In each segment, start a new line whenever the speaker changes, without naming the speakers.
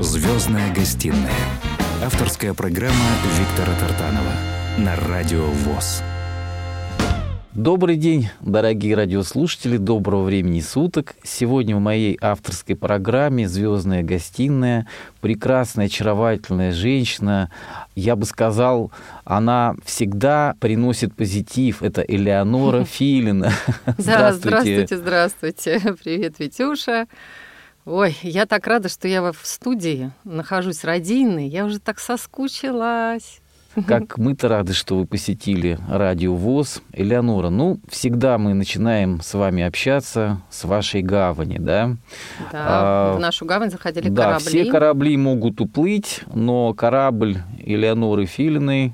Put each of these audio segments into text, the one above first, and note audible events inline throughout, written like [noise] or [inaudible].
Звездная гостиная. Авторская программа Виктора Тартанова на Радио ВОЗ.
Добрый день, дорогие радиослушатели, доброго времени суток. Сегодня в моей авторской программе «Звездная гостиная» прекрасная, очаровательная женщина. Я бы сказал, она всегда приносит позитив. Это Элеонора [laughs] Филина.
Здравствуйте. Здравствуйте, здравствуйте. Привет, Витюша. Ой, я так рада, что я в студии нахожусь родийной. Я уже так соскучилась.
Как мы-то рады, что вы посетили Радио ВОЗ. Элеонора, ну, всегда мы начинаем с вами общаться с вашей гавани, да?
Да, а, в нашу гавань заходили
да,
корабли.
все корабли могут уплыть, но корабль Элеоноры Филиной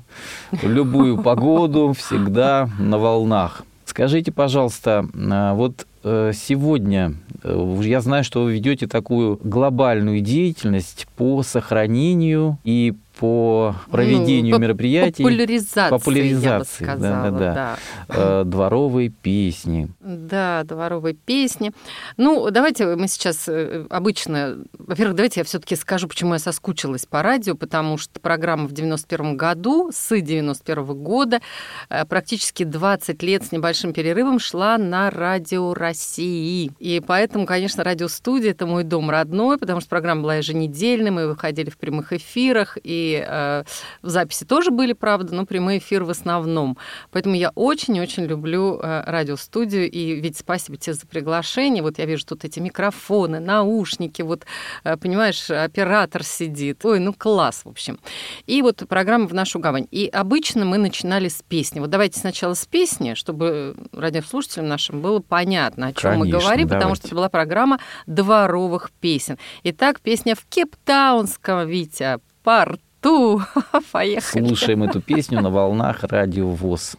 в любую погоду всегда на волнах. Скажите, пожалуйста, а, вот сегодня э, я знаю, что вы ведете такую глобальную деятельность по сохранению и по проведению ну, мероприятий.
Популяризации,
популяризации
я бы сказала,
да, да, да. Э, дворовые песни.
Да, дворовые песни. Ну, давайте мы сейчас э, обычно... Во-первых, давайте я все таки скажу, почему я соскучилась по радио, потому что программа в 91 году, с 91 года, э, практически 20 лет с небольшим перерывом шла на радио России. И поэтому, конечно, радиостудия — это мой дом родной, потому что программа была еженедельной, мы выходили в прямых эфирах, и э, в записи тоже были, правда, но прямой эфир в основном. Поэтому я очень-очень люблю э, радиостудию, и ведь спасибо тебе за приглашение. Вот я вижу тут эти микрофоны, наушники, вот, э, понимаешь, оператор сидит. Ой, ну класс, в общем. И вот программа «В нашу гавань». И обычно мы начинали с песни. Вот давайте сначала с песни, чтобы радиослушателям нашим было понятно, о чем
Конечно,
мы говорим,
давайте.
потому что это была программа дворовых песен. Итак, песня в Кейптаунском, Витя, парт ту. [laughs] Поехали.
Слушаем эту песню на волнах радио ВОЗ.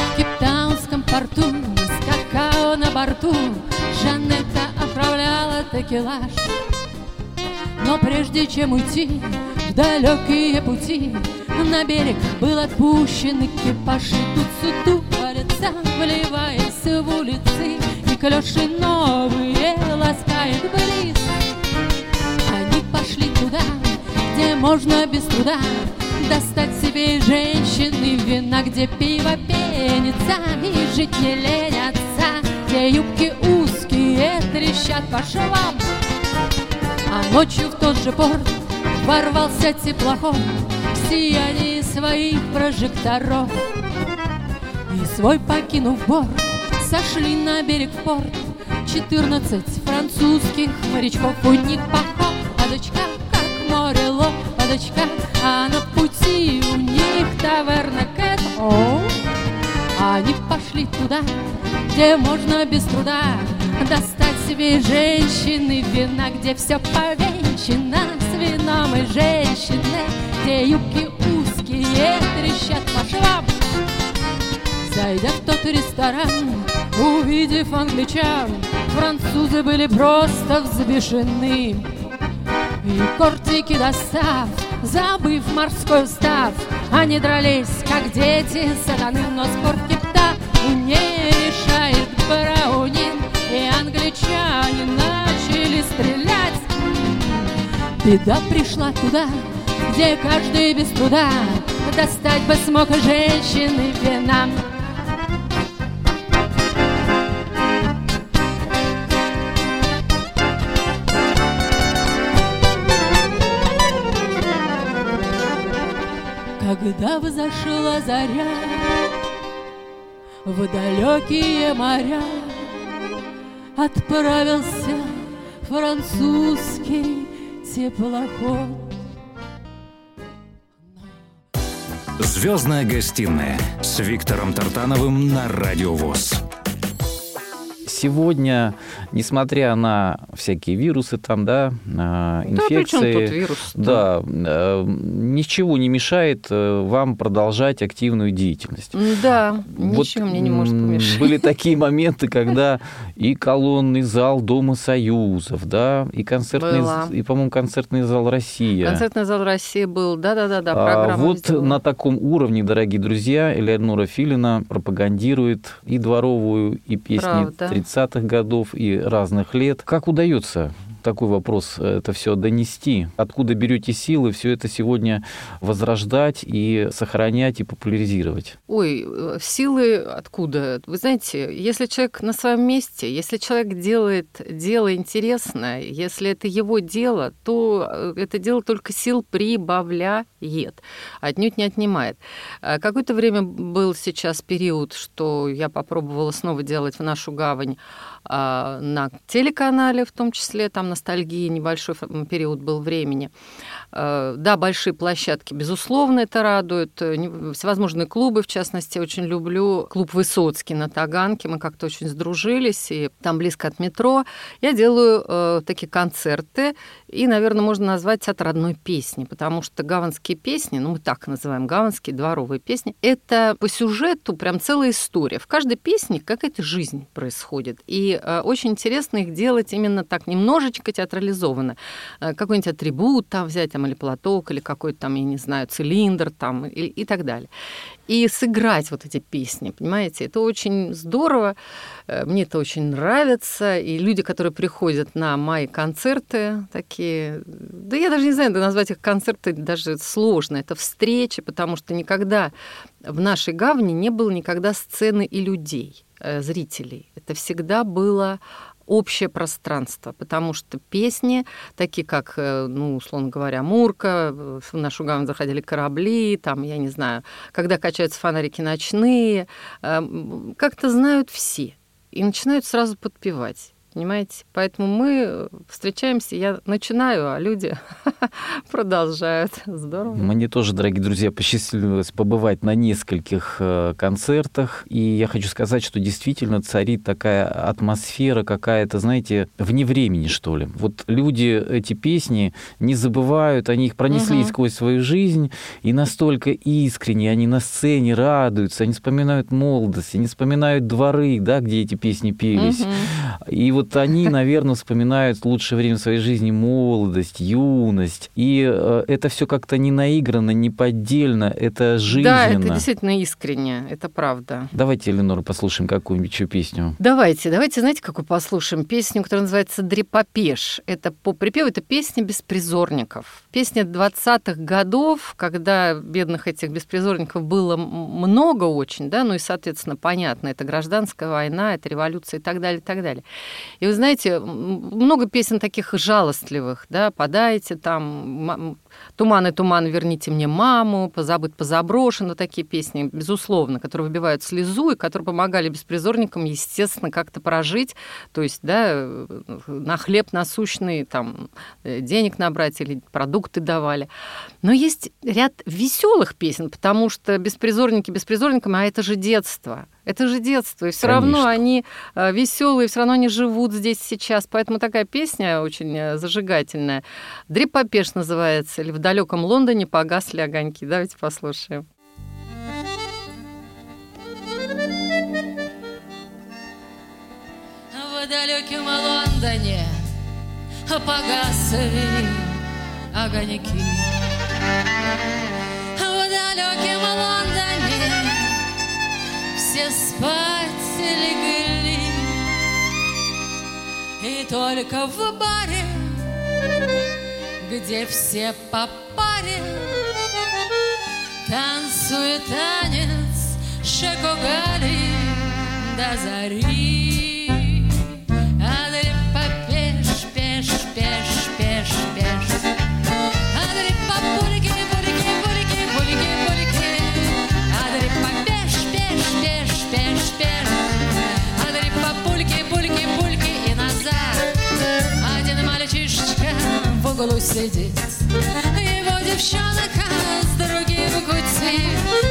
В Кейптаунском порту с какао на борту Жанетта отправляла текелаж Но прежде чем уйти в далекие пути На берег был отпущен экипаж И тут суту по лицам в улицы И клёши новые ласкает бриз Они пошли туда, где можно без труда Достать себе женщины вина, где пиво пенится И жить не ленятся, где юбки узкие трещат по швам. А ночью в тот же порт ворвался теплоход В сиянии своих прожекторов. И свой покинув борт, сошли на берег в порт. Четырнадцать французских морячков У них поход, а дочка, как море лоб, а дочка А на пути у них таверна Кэт. О, Они пошли туда, где можно без труда Достать себе женщины вина, где все повенчано С вином и женщиной, где юбки узкие трещат по швам Зайдя в тот ресторан, увидев англичан, Французы были просто взбешены. И кортики достав, забыв морской устав, Они дрались, как дети сатаны, но спор кипта не решает Браунин, И англичане начали стрелять. Беда пришла туда, где каждый без труда Достать бы смог женщины вина. Когда взошла заря В далекие моря Отправился французский теплоход
Звездная гостиная с Виктором Тартановым на Радио ВОЗ.
Сегодня, несмотря на всякие вирусы там, да, инфекции,
да, вирус?
Да, ничего не мешает вам продолжать активную деятельность.
Да, вот ничего мне не может помешать.
Были [laughs] такие моменты, когда и колонный зал Дома Союзов, да, и концертный, Была. и, по-моему, концертный зал Россия.
Концертный зал России был, да-да-да, а программа.
А, вот на таком уровне, дорогие друзья, Элеонора Филина пропагандирует и дворовую, и песни Правда. 30-х годов, и разных лет. Как удается такой вопрос, э, это все донести. Откуда берете силы все это сегодня возрождать и сохранять и популяризировать?
Ой, э, силы откуда? Вы знаете, если человек на своем месте, если человек делает дело интересное, если это его дело, то э, это дело только сил прибавляет, отнюдь не отнимает. Какое-то время был сейчас период, что я попробовала снова делать в нашу гавань на телеканале, в том числе там ностальгии, небольшой период был времени. А, да, большие площадки, безусловно, это радует. Э, всевозможные клубы, в частности, очень люблю. Клуб Высоцкий на Таганке, мы как-то очень сдружились, и там близко от метро. Я делаю э, такие концерты, и, наверное, можно назвать театр одной песни, потому что гаванские песни, ну, мы так называем гаванские дворовые песни, это по сюжету прям целая история. В каждой песне какая-то жизнь происходит. И Э, очень интересно их делать именно так, немножечко театрализованно. Э, какой-нибудь атрибут там взять, там, или платок, или какой-то там, я не знаю, цилиндр там, и, и так далее. И сыграть вот эти песни, понимаете, это очень здорово, э, мне это очень нравится, и люди, которые приходят на мои концерты такие, да я даже не знаю, назвать их концерты даже сложно, это встречи, потому что никогда в нашей гавне не было никогда сцены и людей. Э, зрителей. Это всегда было общее пространство, потому что песни, такие как, э, ну, условно говоря, Мурка, в нашу гавань заходили корабли, там, я не знаю, когда качаются фонарики ночные, э, как-то знают все и начинают сразу подпевать. Понимаете? Поэтому мы встречаемся, я начинаю, а люди [laughs] продолжают. Здорово.
Мне тоже, дорогие друзья, посчастливилось побывать на нескольких э, концертах. И я хочу сказать, что действительно царит такая атмосфера какая-то, знаете, вне времени, что ли. Вот люди эти песни не забывают, они их пронесли угу. сквозь свою жизнь, и настолько искренне они на сцене радуются, они вспоминают молодость, они вспоминают дворы, да, где эти песни пелись. Угу. И вот вот они, наверное, вспоминают лучшее время своей жизни молодость, юность. И э, это все как-то не наиграно, не поддельно, это жизненно.
Да, это действительно искренне, это правда.
Давайте, Эленора, послушаем какую-нибудь еще песню.
Давайте, давайте, знаете, какую послушаем? Песню, которая называется «Дрепопеш». Это по припеву, это песня беспризорников. Песня 20-х годов, когда бедных этих беспризорников было много очень, да, ну и, соответственно, понятно, это гражданская война, это революция и так далее, и так далее. И вы знаете, много песен таких жалостливых, да, подайте там, туманы, туманы, верните мне маму, позабыт, позаброшено, такие песни, безусловно, которые выбивают слезу и которые помогали беспризорникам, естественно, как-то прожить, то есть, да, на хлеб насущный, там, денег набрать или продукты давали. Но есть ряд веселых песен, потому что беспризорники беспризорниками, а это же детство. Это же детство, и все равно они э, веселые, все равно они живут здесь сейчас. Поэтому такая песня очень э, зажигательная. Дрипопеш называется, или в далеком Лондоне погасли огоньки. Давайте послушаем.
В далеком Лондоне погасли огоньки. В далеком Лондоне все спать И только в баре, где все по паре, Танцует танец Шекогали до зари. Сидит. Его девчонка с другим кутит.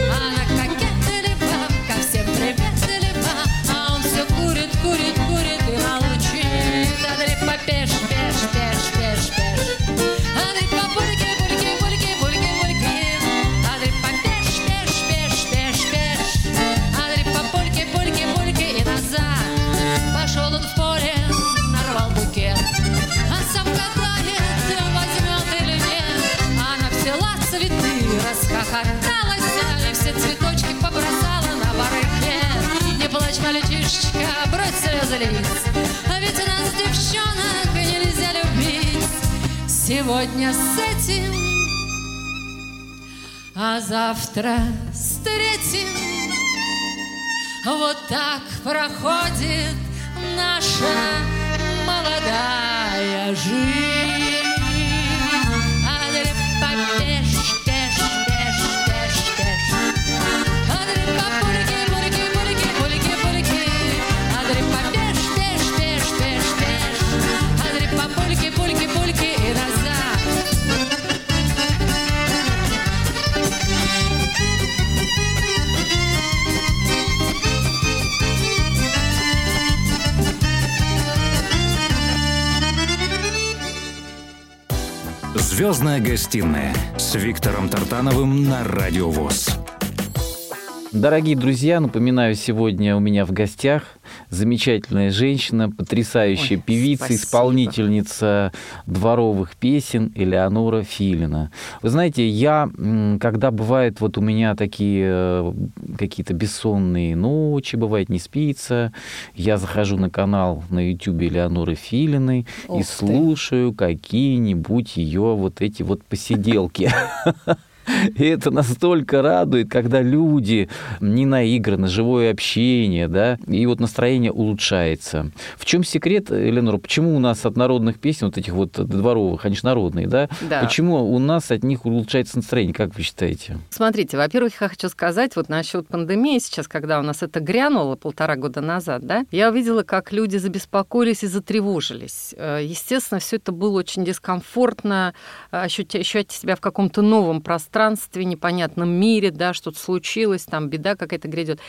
Мальчишечка, брось слезы лить, а ведь у нас девчонок нельзя любить. Сегодня с этим, а завтра с третьим. Вот так проходит наша молодая жизнь.
Звездная гостиная с Виктором Тартановым на Радио ВОЗ.
Дорогие друзья, напоминаю, сегодня у меня в гостях замечательная женщина, потрясающая
Ой,
певица,
спасибо.
исполнительница дворовых песен Элеонора Филина. Вы знаете, я, когда бывает вот у меня такие э, какие-то бессонные ночи, бывает не спится, я захожу на канал на YouTube Элеоноры Филиной и
Ух ты.
слушаю какие-нибудь ее вот эти вот посиделки. [laughs] [laughs] И это настолько радует, когда люди не наиграны, живое общение, да, и вот настроение улучшается. В чем секрет, Эленор, почему у нас от народных песен, вот этих вот дворовых, они же народные, да,
Да.
почему у нас от них улучшается настроение, как вы считаете?
Смотрите, во-первых, я хочу сказать вот насчет пандемии сейчас, когда у нас это грянуло полтора года назад, да, я увидела, как люди забеспокоились и затревожились. Э, Естественно, все это было очень дискомфортно, ощущать себя в каком-то новом пространстве, непонятном мире, да, что-то случилось, там беда какая-то грядет.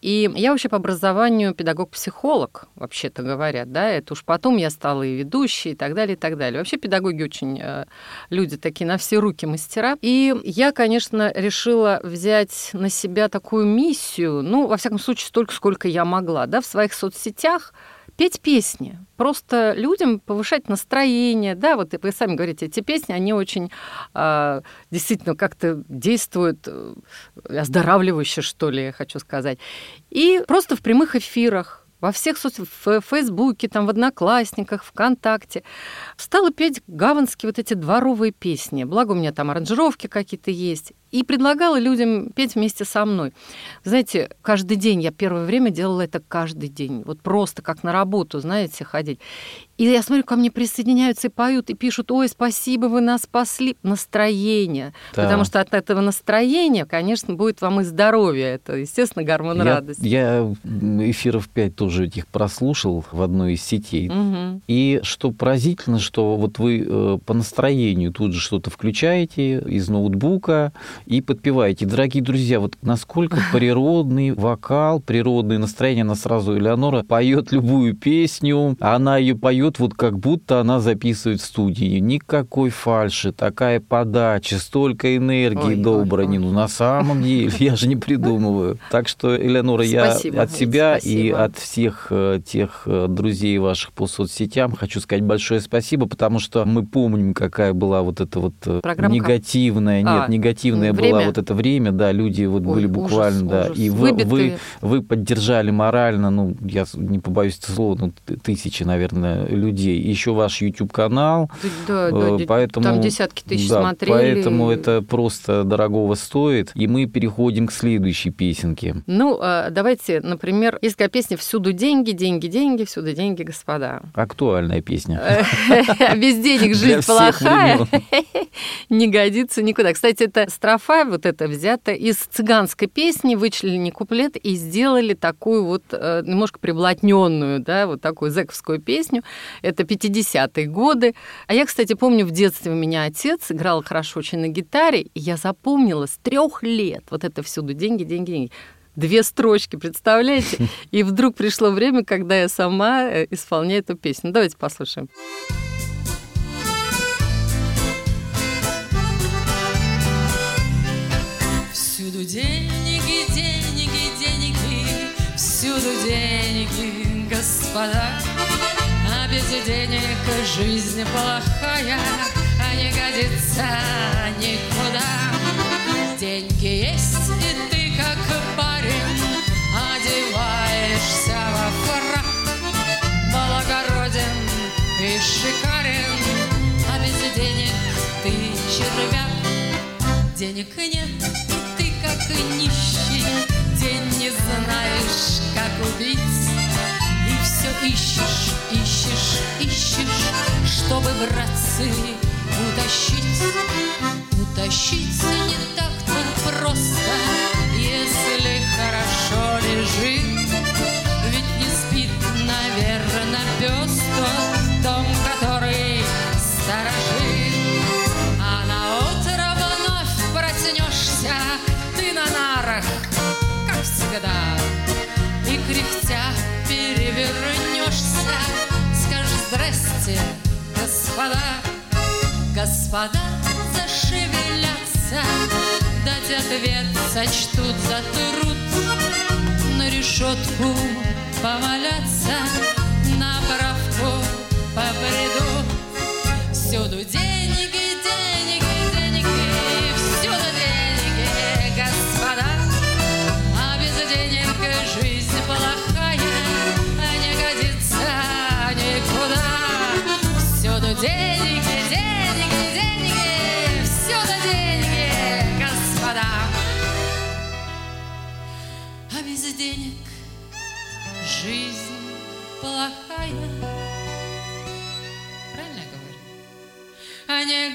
И я вообще по образованию педагог-психолог, вообще-то говоря, да, это уж потом я стала и ведущей, и так далее, и так далее. Вообще педагоги очень э, люди такие на все руки мастера. И я, конечно, решила взять на себя такую миссию, ну, во всяком случае, столько, сколько я могла, да, в своих соцсетях петь песни, просто людям повышать настроение, да, вот вы сами говорите, эти песни, они очень а, действительно как-то действуют э, оздоравливающе, что ли, я хочу сказать. И просто в прямых эфирах, во всех соцсетях, в Фейсбуке, там, в Одноклассниках, ВКонтакте, стала петь гаванские вот эти дворовые песни. Благо у меня там аранжировки какие-то есть. И предлагала людям петь вместе со мной. Знаете, каждый день, я первое время делала это каждый день. Вот просто как на работу, знаете, ходить. И я смотрю, ко мне присоединяются и поют, и пишут, ой, спасибо, вы нас спасли. Настроение.
Да.
Потому что от этого настроения, конечно, будет вам и здоровье. Это, естественно, гормон
Я,
радости.
я эфиров 5 тоже этих прослушал в одной из сетей.
Мгм.
И что поразительно, что вот вы э, по настроению тут же что-то включаете из ноутбука и подпеваете. Дорогие друзья, вот насколько [laughs] природный вокал, природное настроение, она сразу, Элеонора, поет любую песню, она ее поет вот как будто она записывает в студии. Никакой фальши, такая подача, столько энергии
Ой,
доброй.
ой, ой.
ну на самом деле, я же не придумываю. Так что, Элеонора, я
Спасибо,
от себя и от всех э, тех э, друзей ваших по соцсетям хочу сказать большое спасибо, потому что мы помним, какая была вот эта вот э, негативная, нет,
А,
негативное
время?
было вот это время, да, люди вот
Ой,
были
ужас,
буквально, да,
ужас.
и вы, вы, поддержали морально, ну, я не побоюсь этого слова, ну, тысячи, наверное, людей. Еще ваш YouTube-канал,
Да, да,
Э,
да,
поэтому,
там десятки тысяч
да,
смотрели.
Поэтому это просто дорогого стоит. И мы переходим к следующей песенке.
Ну, э, давайте, например, есть такая песня «Всюду деньги, деньги, деньги, всюду деньги, господа».
Актуальная песня.
А [laughs] Без денег жизнь плохая, [laughs] не годится никуда. Кстати, эта строфа вот эта взята из цыганской песни, вычленили куплет и сделали такую вот э, немножко приблотненную, да, вот такую зэковскую песню. Это 50-е годы. А я, кстати, помню, в детстве у меня отец играл хорошо очень на гитаре, и я запомнила с трех лет вот это всюду деньги, деньги, деньги. Две строчки, представляете? [laughs] И вдруг пришло время, когда я сама э, исполняю эту песню. Давайте послушаем.
Всюду деньги, деньги, деньги, всюду деньги, господа. Кости денег жизнь плохая, а не годится никуда. Деньги есть, и ты как парень одеваешься во фрак. Благороден и шикарен, а без денег ты червя. Денег нет, и ты как нищий, день не знаешь, как убить, и все ищешь ищешь, ищешь Чтобы, братцы, утащить. Утащить не так-то просто Если хорошо лежит. Ведь не спит, наверное, пес тот Дом, который сторожит. А на утро вновь проснешься Ты на нарах, как всегда. И кряхтя перевернешься здрасте, господа Господа зашевелятся Дать ответ сочтут за труд На решетку поваляться На правку побредут Всюду деньги,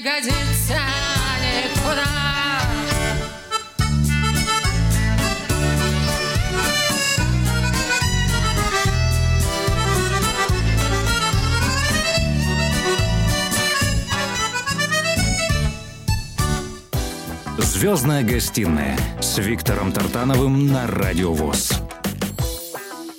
годится никуда
Звездная гостиная с Виктором Тартановым на Радио ВОЗ.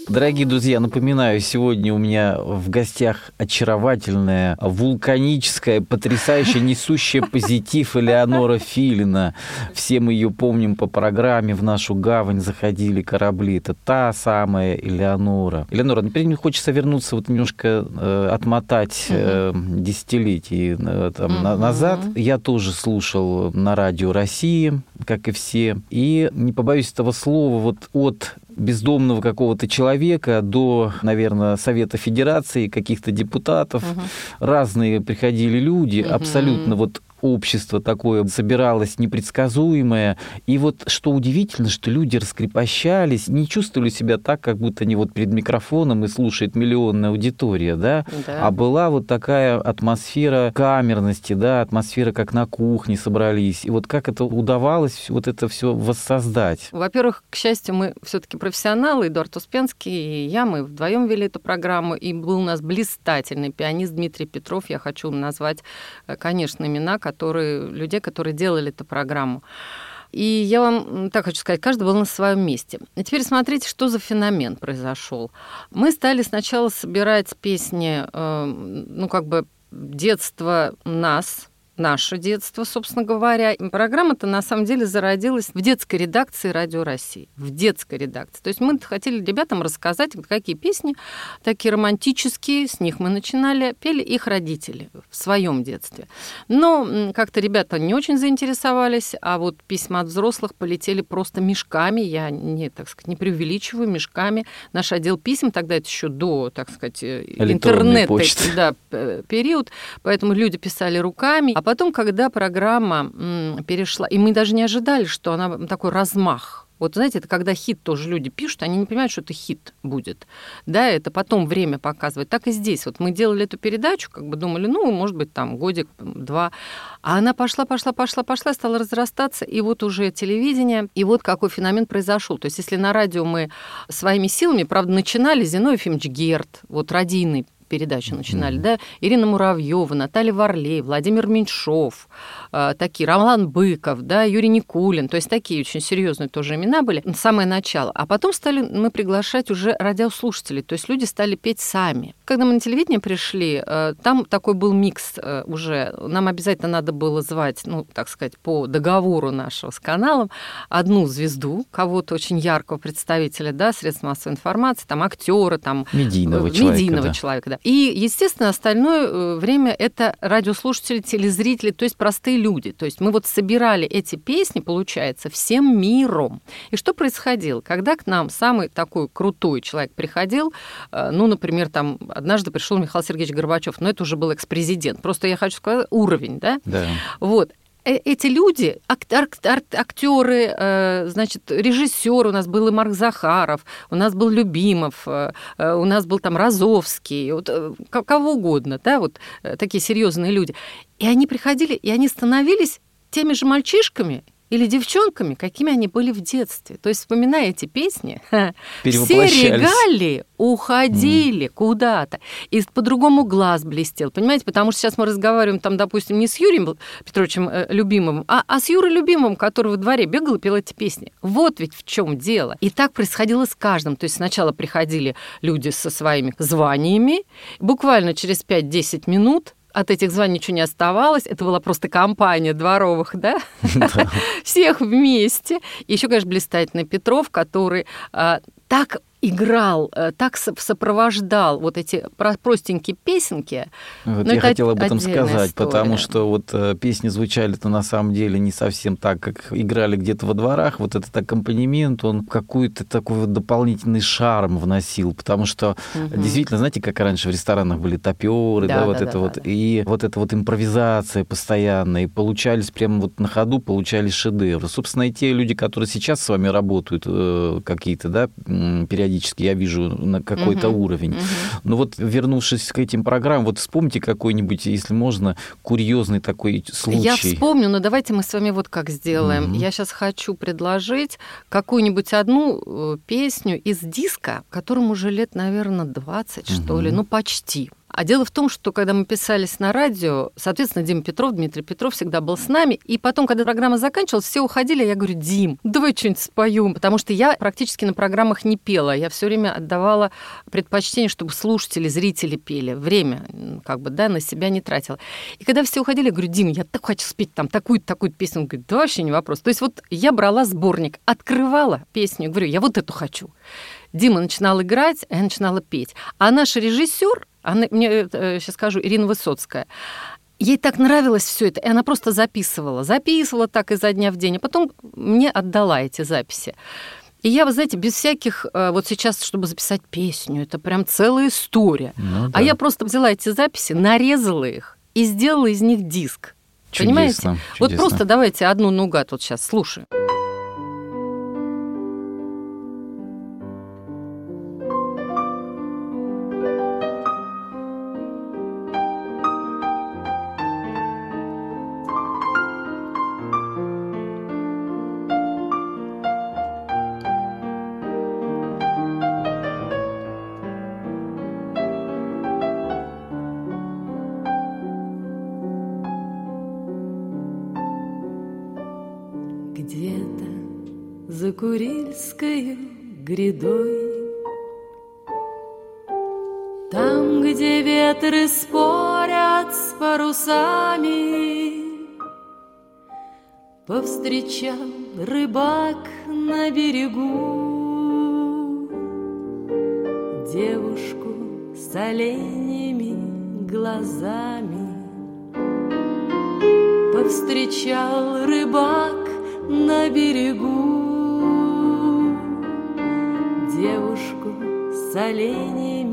Дорогие друзья, напоминаю, сегодня у меня в гостях очаровательная, вулканическая, потрясающая, несущая позитив Элеонора Филина. Все мы ее помним по программе «В нашу гавань заходили корабли». Это та самая Элеонора. Элеонора, теперь мне хочется вернуться, вот немножко э, отмотать э, десятилетий э, там, на- назад. Я тоже слушал на радио России, как и все. И не побоюсь этого слова, вот от бездомного какого-то человека до, наверное, Совета Федерации, каких-то депутатов. Разные приходили люди, абсолютно вот общество такое собиралось непредсказуемое. И вот что удивительно, что люди раскрепощались, не чувствовали себя так, как будто они вот перед микрофоном и слушает миллионная аудитория, да?
Да.
А была вот такая атмосфера камерности, да, атмосфера, как на кухне собрались. И вот как это удавалось вот это все воссоздать?
Во-первых, к счастью, мы все-таки профессионалы, Эдуард Успенский и я, мы вдвоем вели эту программу, и был у нас блистательный пианист Дмитрий Петров, я хочу назвать, э, конечно, имена которые, людей, которые делали эту программу. И я вам так хочу сказать, каждый был на своем месте. И теперь смотрите, что за феномен произошел. Мы стали сначала собирать песни, э, ну, как бы детство нас, наше детство, собственно говоря. Программа-то на самом деле зародилась в детской редакции Радио России. В детской редакции. То есть мы хотели ребятам рассказать, какие песни такие романтические, с них мы начинали, пели их родители в своем детстве. Но как-то ребята не очень заинтересовались, а вот письма от взрослых полетели просто мешками. Я не, так сказать, не преувеличиваю, мешками. Наш отдел писем, тогда это еще до, так сказать, э, интернета, да, п- период, поэтому люди писали руками. А потом, когда программа перешла, и мы даже не ожидали, что она такой размах. Вот знаете, это когда хит тоже люди пишут, они не понимают, что это хит будет. Да, это потом время показывает. Так и здесь. Вот мы делали эту передачу, как бы думали, ну, может быть, там годик, два. А она пошла, пошла, пошла, пошла, стала разрастаться, и вот уже телевидение, и вот какой феномен произошел. То есть если на радио мы своими силами, правда, начинали, Зиновий Ефимович Герд, вот радийный передачи начинали, да, Ирина Муравьева, Наталья Варлей, Владимир Меньшов, э, такие, Роман Быков, да, Юрий Никулин, то есть такие очень серьезные тоже имена были, самое начало. А потом стали мы приглашать уже радиослушателей, то есть люди стали петь сами. Когда мы на телевидение пришли, э, там такой был микс э, уже, нам обязательно надо было звать, ну, так сказать, по договору нашего с каналом, одну звезду, кого-то очень яркого представителя, да, средств массовой информации, там актера, там
Медийного
э,
человека,
медийного
да.
человека, да. И, естественно, остальное э, время это радиослушатели, телезрители, то есть простые люди. То есть мы вот собирали эти песни, получается, всем миром. И что происходило? Когда к нам самый такой крутой человек приходил, э, ну, например, там однажды пришел Михаил Сергеевич Горбачев, но это уже был экс-президент. Просто я хочу сказать уровень, да?
Да.
Вот. Э, эти люди, актер, актеры, э, значит, режиссер у нас был и Марк Захаров, у нас был Любимов, э, у нас был там Розовский, вот, кого угодно, да, вот такие серьезные люди. И они приходили, и они становились теми же мальчишками, или девчонками, какими они были в детстве. То есть, вспоминая эти песни, [laughs] все регалии уходили mm. куда-то. И по-другому глаз блестел. Понимаете, потому что сейчас мы разговариваем, там, допустим, не с Юрием Петровичем э, Любимым, а, а с Юрой Любимым, который во дворе бегал и пел эти песни. Вот ведь в чем дело. И так происходило с каждым. То есть сначала приходили люди со своими званиями, буквально через 5-10 минут от этих званий ничего не оставалось. Это была просто компания дворовых, да? [laughs] Всех вместе. Еще, конечно, блистательный Петров, который а, так играл, э, так сопровождал вот эти простенькие песенки.
Вот я хотел об этом сказать, история. потому что вот э, песни звучали-то на самом деле не совсем так, как играли где-то во дворах. Вот этот аккомпанемент, он какой-то такой вот дополнительный шарм вносил, потому что угу. действительно, знаете, как раньше в ресторанах были топеры, да, да, вот да, это да, вот, да. и вот эта вот импровизация постоянная, и получались прямо вот на ходу, получались шедевры. Собственно, и те люди, которые сейчас с вами работают, э, какие-то, да, периодически периодически я вижу на какой-то угу, уровень. Угу. Но вот вернувшись к этим программам, вот вспомните какой-нибудь, если можно, курьезный такой случай.
Я вспомню, но давайте мы с вами вот как сделаем. Угу. Я сейчас хочу предложить какую-нибудь одну э, песню из диска, которому уже лет, наверное, 20, угу. что ли, ну почти. А дело в том, что когда мы писались на радио, соответственно, Дима Петров, Дмитрий Петров всегда был с нами. И потом, когда программа заканчивалась, все уходили, я говорю, Дим, давай что-нибудь споем. Потому что я практически на программах не пела. Я все время отдавала предпочтение, чтобы слушатели, зрители пели. Время, как бы, да, на себя не тратила. И когда все уходили, я говорю, Дим, я так хочу спеть там такую-то, такую-то песню. Он говорит, да вообще не вопрос. То есть вот я брала сборник, открывала песню, говорю, я вот эту хочу. Дима начинал играть, а я начинала петь. А наш режиссер, она, мне сейчас э, скажу, Ирина Высоцкая, Ей так нравилось все это, и она просто записывала, записывала так изо дня в день, а потом мне отдала эти записи. И я, вы знаете, без всяких, э, вот сейчас, чтобы записать песню, это прям целая история. Ну, а да. А я просто взяла эти записи, нарезала их и сделала из них диск. Чудесно, Понимаете? Чудесно. Вот просто давайте одну наугад вот сейчас слушаем.
Повстречал рыбак на берегу Девушку с оленями глазами. Повстречал рыбак на берегу девушку с оленями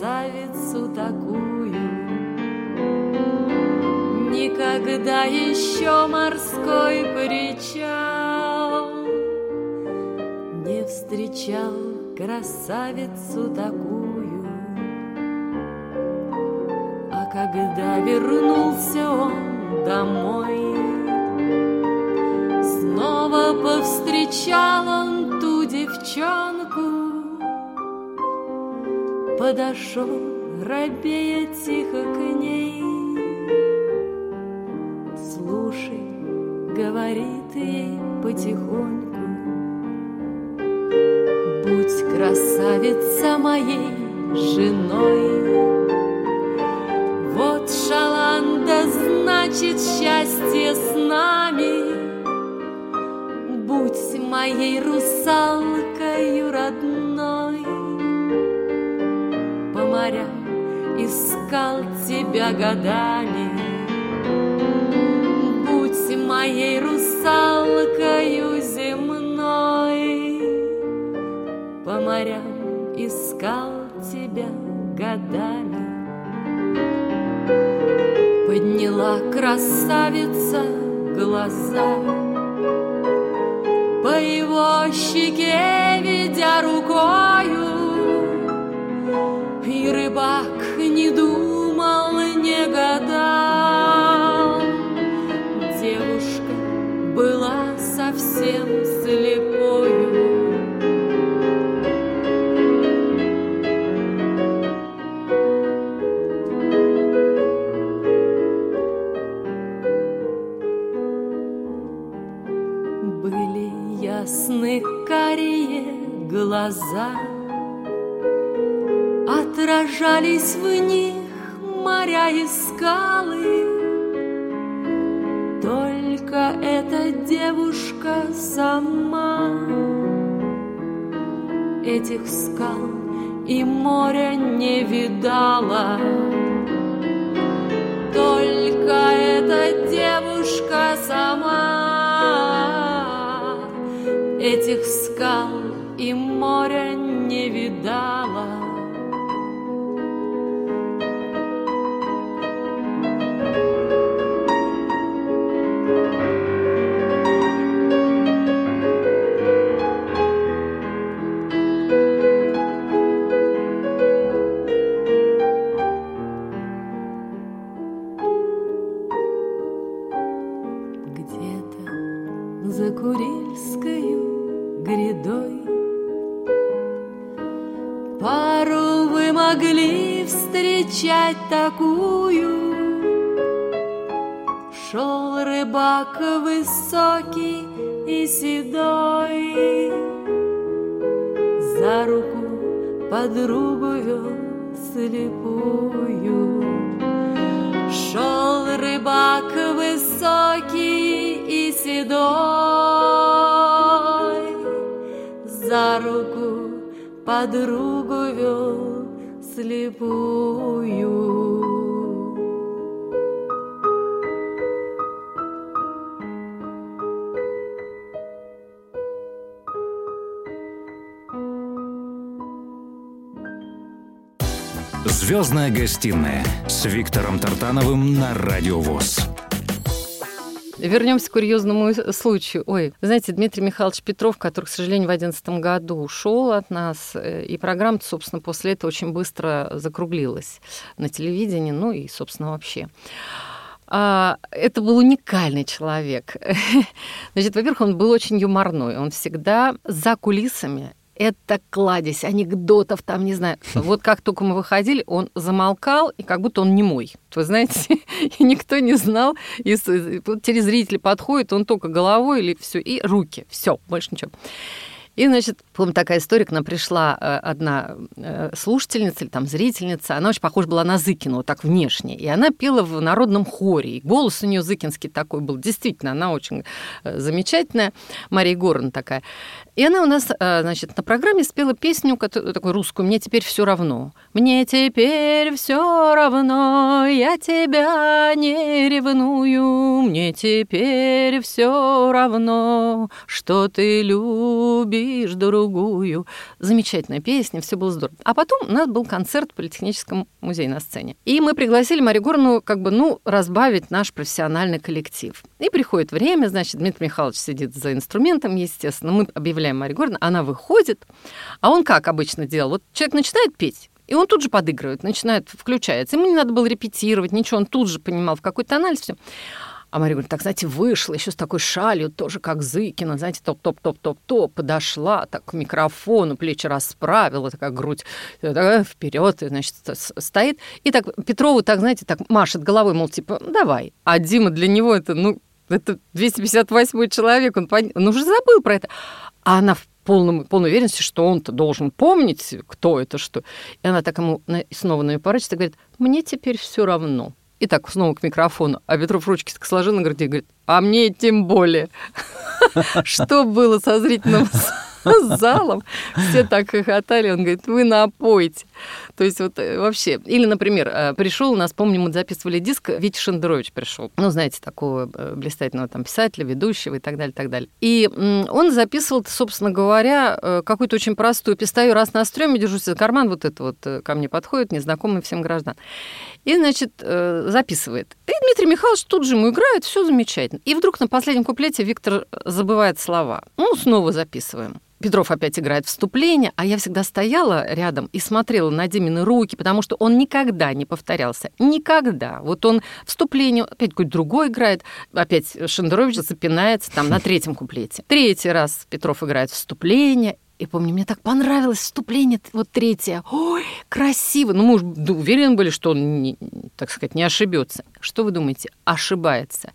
красавицу такую. Никогда еще морской причал Не встречал красавицу такую А когда вернулся он домой Снова повстречал он ту девчонку Подошел, робея тихо к ней говорит ей потихоньку. Будь красавица моей женой. Вот шаланда значит счастье с нами. Будь моей русалкой искал тебя годами. Будь моей русалкою земной По морям искал тебя годами. Подняла красавица глаза По его щеке ведя рукою И рыбак совсем слепою. Были ясны карие глаза Отражались в них моря и скалы Только эта девушка сама. Этих скал и моря не видала. Только эта девушка сама. Этих скал и моря не видала такую Шел рыбак высокий и седой За руку подругу вел слепую Шел рыбак высокий и седой, За руку подругу вел слепую.
Звездная гостиная с Виктором Тартановым на Радио ВОЗ.
Вернемся к курьезному случаю. Ой, знаете, Дмитрий Михайлович Петров, который, к сожалению, в 2011 году ушел от нас, э, и программа, собственно, после этого очень быстро закруглилась на телевидении, ну и, собственно, вообще. А, это был уникальный человек. [laughs] Значит, во-первых, он был очень юморной. Он всегда за кулисами это кладезь анекдотов, там, не знаю. [laughs] Вот как только мы выходили, он замолкал, и как будто он не мой. Вы знаете, [laughs] и никто не знал. И телезрители подходят, он только головой или все, и руки. Все, больше ничего. И, значит, помню, такая история, к нам пришла э, одна э, слушательница или там зрительница, она очень похожа была на Зыкину, вот так внешне, и она пела в народном хоре, и голос у нее зыкинский такой был, действительно, она очень э, замечательная, Мария Егоровна такая. И она у нас, значит, на программе спела песню, такую русскую «Мне теперь все равно». «Мне теперь все равно, я тебя не ревную, мне теперь все равно, что ты любишь другую». Замечательная песня, все было здорово. А потом у нас был концерт в Политехническом музее на сцене. И мы пригласили Марию Горну как бы, ну, разбавить наш профессиональный коллектив. И приходит время, значит, Дмитрий Михайлович сидит за инструментом, естественно, мы объявляем Марию Горну, она выходит, а он как обычно делал? Вот человек начинает петь, и он тут же подыгрывает, начинает, включается. Ему не надо было репетировать, ничего, он тут же понимал, в какой тональность все. А Мария говорит, так, знаете, вышла еще с такой шалью, тоже как Зыкина, знаете, топ-топ-топ-топ-топ, подошла так к микрофону, плечи расправила, такая грудь вперед, и, значит, стоит. И так Петрову так, знаете, так машет головой, мол, типа, давай. А Дима для него это, ну, это 258 человек, он, пон... он уже забыл про это. А она в полном, полной уверенности, что он-то должен помнить, кто это, что. И она так ему снова на нее поворачивается и говорит, мне теперь все равно. И так снова к микрофону. А Петров ручки сложил на груди и говорит, а мне тем более. [laughs] Что было со зрительным [laughs] залом. Все так хохотали. Он говорит, вы напойте. То есть вот э, вообще. Или, например, э, пришел у нас, помню, мы записывали диск, Витя Шендерович пришел. Ну, знаете, такого э, блистательного там писателя, ведущего и так далее, и так далее. И он записывал, собственно говоря, какую-то очень простую пистаю раз на стреме, держусь за карман, вот это вот ко мне подходит, незнакомый всем граждан. И, значит, записывает. И Дмитрий Михайлович тут же ему играет, все замечательно. И вдруг на последнем куплете Виктор забывает слова. Ну, снова записываем. Петров опять играет вступление, а я всегда стояла рядом и смотрела на Димины руки, потому что он никогда не повторялся. Никогда. Вот он вступление, опять какой-то другой играет, опять Шендерович запинается там на третьем куплете. Третий раз Петров играет вступление, и помню, мне так понравилось вступление, вот третье. Ой, красиво. Ну, мы уж уверены были, что он, не, так сказать, не ошибется. Что вы думаете? Ошибается.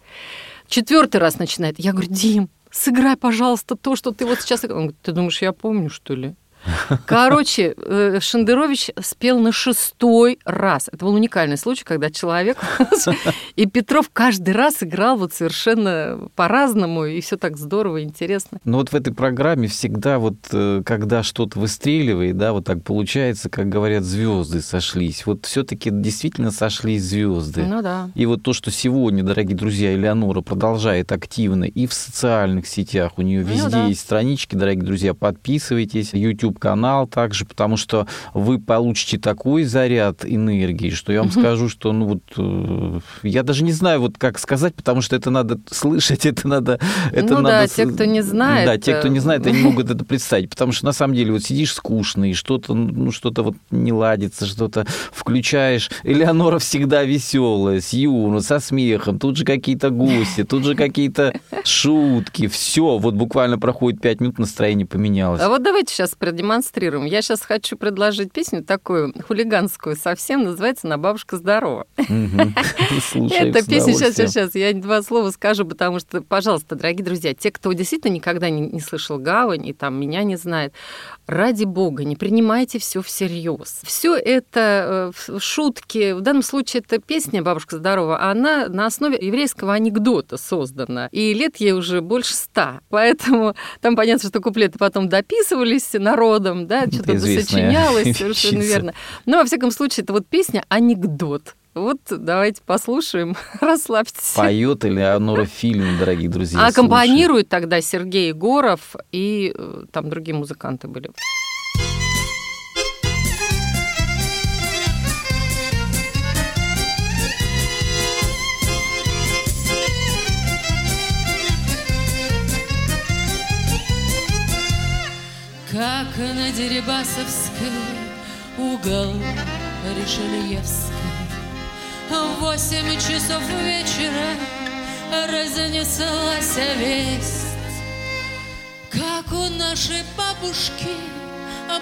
Четвертый раз начинает. Я говорю, Дим, сыграй, пожалуйста, то, что ты вот сейчас... Он говорит, ты думаешь, я помню, что ли? [laughs] Короче, э, Шендерович спел на шестой раз. Это был уникальный случай, когда человек... [laughs] И Петров каждый раз играл вот совершенно по-разному, и все так здорово, интересно.
Но вот в этой программе всегда вот, э, когда что-то выстреливает, да, вот так получается, как говорят, звезды сошлись. Вот все-таки действительно сошлись звезды.
Ну да.
И вот то, что сегодня, дорогие друзья, Элеонора продолжает активно и в социальных сетях, у нее ну везде ну, да. есть странички, дорогие друзья, подписывайтесь. YouTube YouTube-канал также, потому что вы получите такой заряд энергии, что я вам скажу, что, ну вот, э, я даже не знаю, вот как сказать, потому что это надо слышать, [laughs] это надо... Это
ну
надо,
да, те, кто не знает.
Да, те, кто не знает, они [laughs] могут это представить, потому что на самом деле вот сидишь скучно, и что-то, ну, что-то вот не ладится, что-то включаешь. Элеонора всегда веселая, с юмором, со смехом, тут же какие-то гости, тут же какие-то [laughs] шутки, все, вот буквально проходит пять минут, настроение поменялось.
А вот давайте сейчас продемонстрируем продемонстрируем. Я сейчас хочу предложить песню такую хулиганскую совсем, называется «На бабушка здорова». Эта песня, сейчас, сейчас, сейчас, я два слова скажу, потому что, пожалуйста, дорогие друзья, те, кто действительно никогда не, не слышал гавань и там меня не знает, ради бога, не принимайте все всерьез. Все это э, шутки, в данном случае это песня «Бабушка здорова», она на основе еврейского анекдота создана, и лет ей уже больше ста, поэтому там понятно, что куплеты потом дописывались народ народом, да, что-то сочинялось, [laughs] совершенно верно. Но, во всяком случае, это вот песня «Анекдот». Вот давайте послушаем, [laughs] расслабьтесь.
Поет Элеонора Фильм, дорогие друзья.
А аккомпанирует тогда Сергей Егоров и э, там другие музыканты были.
Как на Дерибасовской угол Ришельевской В восемь часов вечера разнеслась весть. Как у нашей бабушки,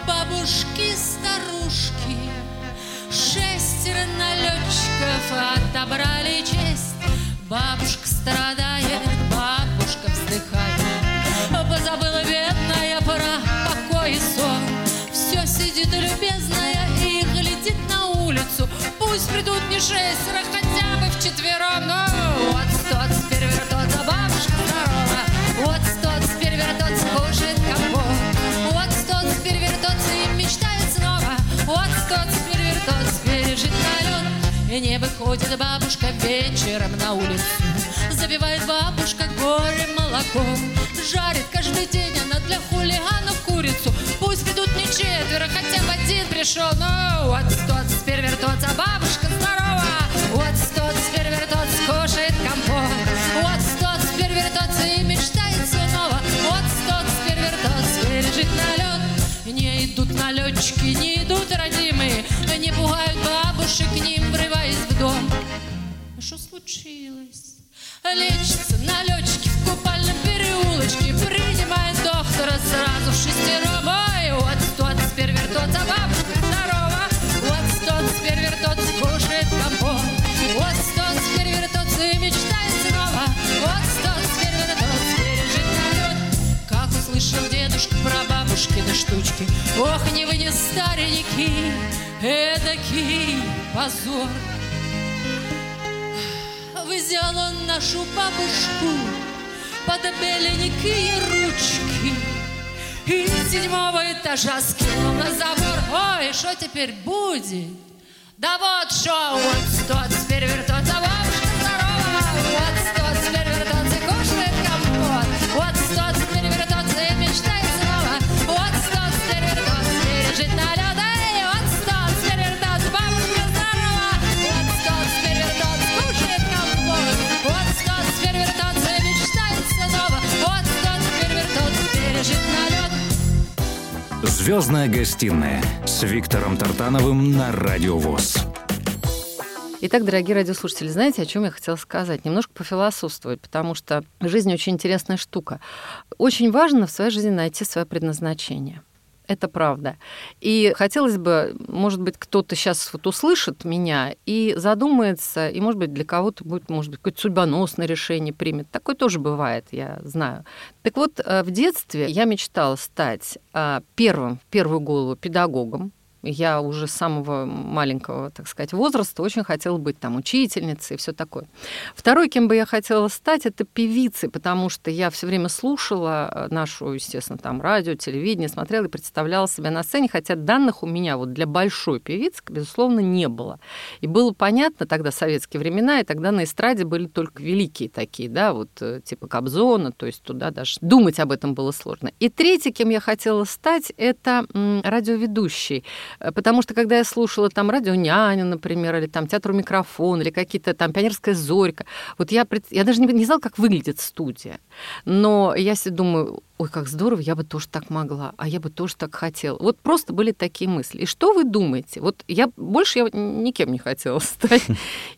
бабушки-старушки Шестеро налетчиков отобрали честь. Бабушка страдает, бабушка вздыхает. Позабыла бедная пора покой и сон. Все сидит любезная Пусть придут не шестеро, хотя бы вчетвером. Но вот тот теперь вертется, бабушка здорова. Вот тот теперь вертется, кушает компот. Вот тот теперь вертется и мечтает снова. Вот тот теперь вертется, пережит налет. И не выходит бабушка вечером на улицу. Забивает бабушка горе молоком. Жарит каждый день она для хулиганов курицу. Пусть придут не четверо, хотя бы один пришел. Ну, вот тот теперь вертется, бабушка здорова. Вот тот теперь вертется, кушает компот. Вот тот теперь вертется и мечтает снова. Вот тот теперь вертется, лежит налет. Не идут налетчики, не идут родимые, не пугают бабушек, к ним врываясь в дом. Что случилось? Лечится налетчики в купальном переулочке, принимает доктора сразу в шестером. Ой, вот тот теперь вертется, бабушка здорова. Вот тот теперь вертется, кушает компот. Вот тот теперь вертется и мечтает снова. Вот тот теперь вертется, пережит налет. Как услышал дедушка про бабушкины штучки. Ох, не вы не старенький, эдакий позор. Взял он нашу бабушку под беленькие ручки. И седьмого этажа скинул на забор. Ой, что теперь будет? Да вот что, вот сто теперь вертется
Звездная гостиная с Виктором Тартановым на Радио ВОЗ.
Итак, дорогие радиослушатели, знаете, о чем я хотела сказать? Немножко пофилософствовать, потому что жизнь очень интересная штука. Очень важно в своей жизни найти свое предназначение. Это правда. И хотелось бы, может быть, кто-то сейчас вот услышит меня и задумается, и, может быть, для кого-то будет, может быть, какое-то судьбоносное решение примет. Такое тоже бывает, я знаю. Так вот, э, в детстве я мечтала стать э, первым, в первую голову, педагогом, я уже с самого маленького, так сказать, возраста очень хотела быть там учительницей и все такое. Второй, кем бы я хотела стать, это певицей, потому что я все время слушала нашу, естественно, там радио, телевидение, смотрела и представляла себя на сцене, хотя данных у меня вот для большой певицы, безусловно, не было. И было понятно тогда советские времена, и тогда на эстраде были только великие такие, да, вот э, типа Кобзона, то есть туда даже думать об этом было сложно. И третий, кем я хотела стать, это радиоведущий. Э, потому что когда я слушала там радио «Няня», например, или там театр микрофон, или какие-то там пионерская зорька, вот я, я даже не, не знала, как выглядит студия. Но я себе думаю, ой, как здорово, я бы тоже так могла, а я бы тоже так хотела. Вот просто были такие мысли. И что вы думаете? Вот я больше я никем не хотела [laughs] стать.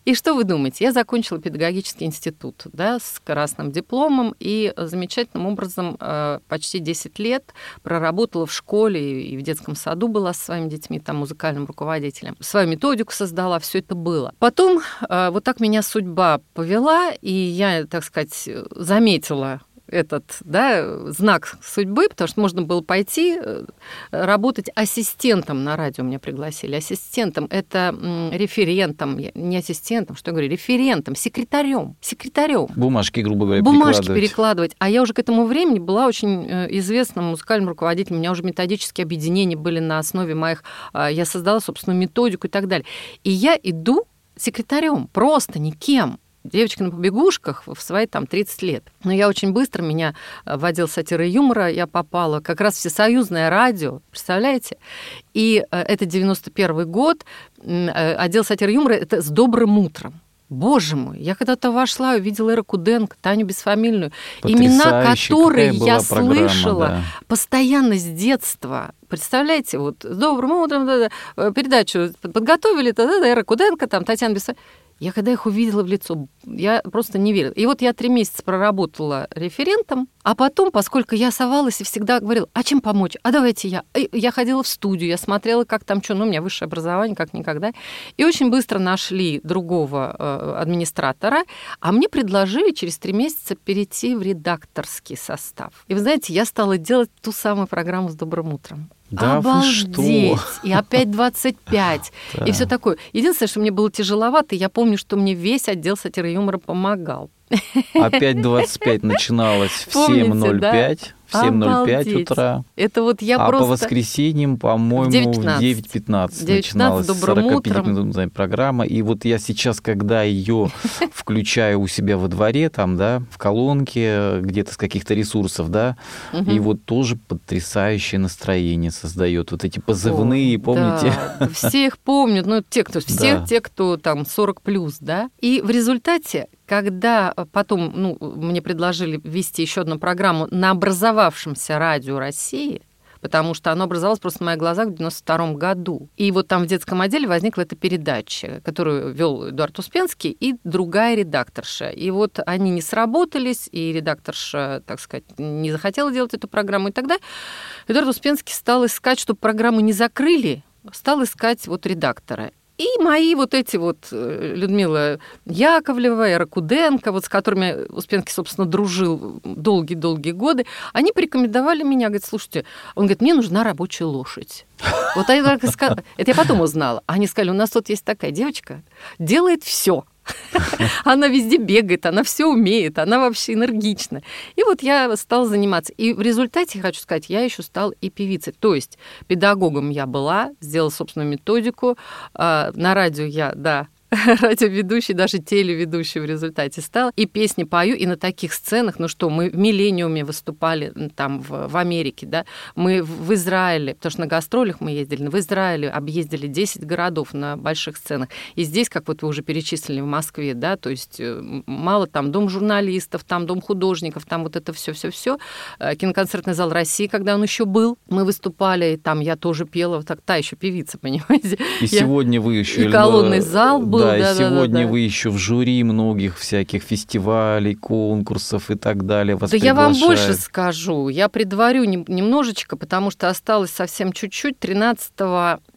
И что вы думаете? Я закончила педагогический институт да, с красным дипломом и замечательным образом э, почти 10 лет проработала в школе и в детском саду была со своими детьми, там музыкальным руководителем. Свою методику создала, все это было. Потом э, вот так меня судьба повела, и я, так сказать, заметила этот да, знак судьбы, потому что можно было пойти э, работать ассистентом на радио, меня пригласили. Ассистентом, это референтом, не ассистентом, что я говорю, референтом, секретарем, секретарем.
Бумажки, грубо говоря,
Бумажки
перекладывать.
перекладывать. А я уже к этому времени была очень э, известным музыкальным руководителем. У меня уже методические объединения были на основе моих... А, я создала собственную методику и так далее. И я иду секретарем, просто никем девочка на побегушках в свои там 30 лет. Но я очень быстро, меня э, в отдел сатиры юмора я попала, как раз всесоюзное радио, представляете? И э, это 91 год, э, отдел сатиры юмора, это «С добрым утром». Боже мой, я когда-то вошла, увидела Эру Куденко, Таню Бесфамильную, имена которые я слышала да. постоянно с детства. Представляете, вот с добрым утром да, да, передачу подготовили, да, да, Эра Куденко, там Татьяна Бесфамильная. Я когда их увидела в лицо, я просто не верила. И вот я три месяца проработала референтом, а потом, поскольку я совалась и всегда говорила, а чем помочь? А давайте я. Я ходила в студию, я смотрела, как там что, ну, у меня высшее образование, как никогда. И очень быстро нашли другого э, администратора, а мне предложили через три месяца перейти в редакторский состав. И вы знаете, я стала делать ту самую программу с «Добрым утром».
Да
Обалдеть!
вы что?
И опять 25. [laughs] И все такое. Единственное, что мне было тяжеловато, я помню, что мне весь отдел сатиры юмора помогал.
Опять 25 начиналось [laughs] в 7.05 в 7.05 утра.
Это вот я
а
просто...
по воскресеньям, по-моему, в 9.15 начиналась 45-минутная программа. И вот я сейчас, когда ее [laughs] включаю у себя во дворе, там, да, в колонке, где-то с каких-то ресурсов, да, и вот тоже потрясающее настроение создает. Вот эти позывные, помните?
Да, все их помнят, ну, те, кто, [laughs] все те, кто там 40 плюс, да. И в результате когда потом ну, мне предложили ввести еще одну программу на образовавшемся радио России, потому что оно образовалось просто на моих глазах в 92 году. И вот там в детском отделе возникла эта передача, которую вел Эдуард Успенский и другая редакторша. И вот они не сработались, и редакторша, так сказать, не захотела делать эту программу. И тогда Эдуард Успенский стал искать, чтобы программу не закрыли, стал искать вот редактора. И мои вот эти вот э, Людмила Яковлева, Эра Куденко, вот с которыми Успенский, собственно, дружил долгие-долгие годы, они порекомендовали меня, говорят, слушайте, он говорит, мне нужна рабочая лошадь. Вот я это я потом узнала. Они сказали, у нас тут есть такая девочка, делает все [laughs] Она везде бегает, она все умеет, она вообще энергична. И вот я стала заниматься. И в результате, хочу сказать, я еще стала и певицей. То есть педагогом я была, сделала собственную методику. А, на радио я, да, [laughs] радиоведущий, даже телеведущий в результате стал. И песни пою, и на таких сценах, ну что, мы в «Миллениуме» выступали там в, в Америке, да, мы в Израиле, потому что на гастролях мы ездили, в Израиле объездили 10 городов на больших сценах. И здесь, как вот вы уже перечислили, в Москве, да, то есть э, мало там дом журналистов, там дом художников, там вот это все, все, все. Э, киноконцертный зал России, когда он еще был, мы выступали, и там я тоже пела, так та еще певица, [laughs] понимаете.
И я... сегодня вы еще...
И колонный зал был,
да,
да,
и сегодня
да, да.
вы еще в жюри многих всяких фестивалей, конкурсов и так далее. Вас
да я вам больше скажу. Я предварю немножечко, потому что осталось совсем чуть-чуть. 13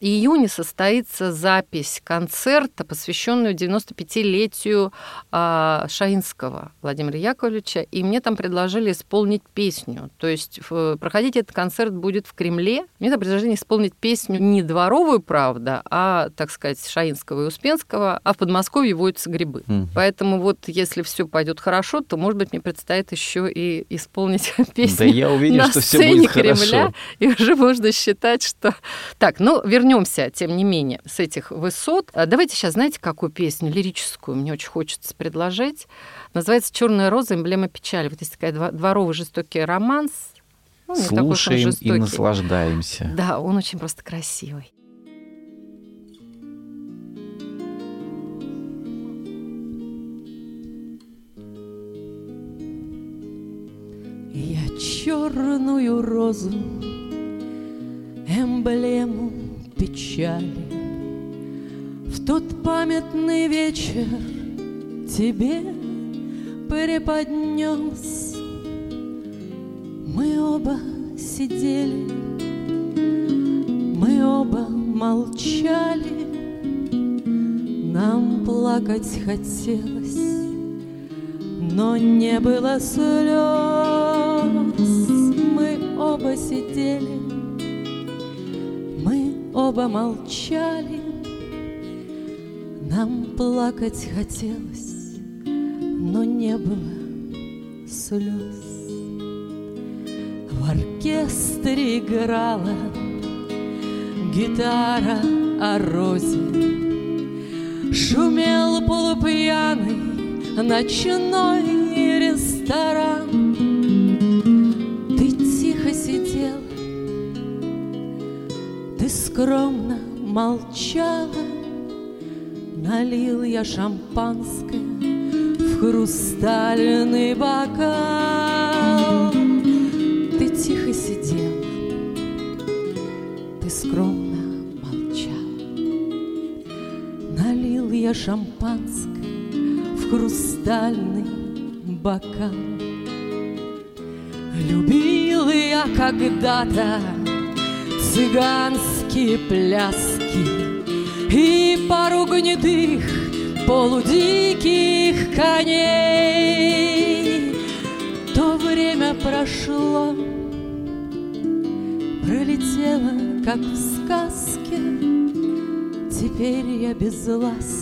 июня состоится запись концерта, посвященную 95-летию а, Шаинского Владимира Яковлевича. И мне там предложили исполнить песню. То есть проходить этот концерт будет в Кремле. Мне там предложили исполнить песню не дворовую, правда, а, так сказать, Шаинского и Успенского, а в Подмосковье водятся грибы. Mm. Поэтому вот если все пойдет хорошо, то, может быть, мне предстоит еще и исполнить [laughs] песню
да я уверен,
на
что
сцене
все будет
Кремля,
хорошо.
и уже можно считать, что... Так, ну, вернемся, тем не менее, с этих высот. А давайте сейчас, знаете, какую песню лирическую мне очень хочется предложить? Называется «Черная роза. Эмблема печали». Вот есть такая дворовый жестокий романс,
ну, Слушаем и наслаждаемся.
Да, он очень просто красивый.
Черную розу, эмблему печали. В тот памятный вечер тебе преподнес. Мы оба сидели, мы оба молчали, Нам плакать хотелось, но не было слез. Оба сидели, мы оба молчали, нам плакать хотелось, но не было слез. В оркестре играла гитара о розе, Шумел полупьяный ночной ресторан. скромно молчала, Налил я шампанское в хрустальный бокал. Ты тихо сидела, ты скромно молчала. Налил я шампанское в хрустальный бокал. Любил я когда-то цыганские пляски И пару гнедых полудиких коней. То время прошло, пролетело, как в сказке, Теперь я без ласки,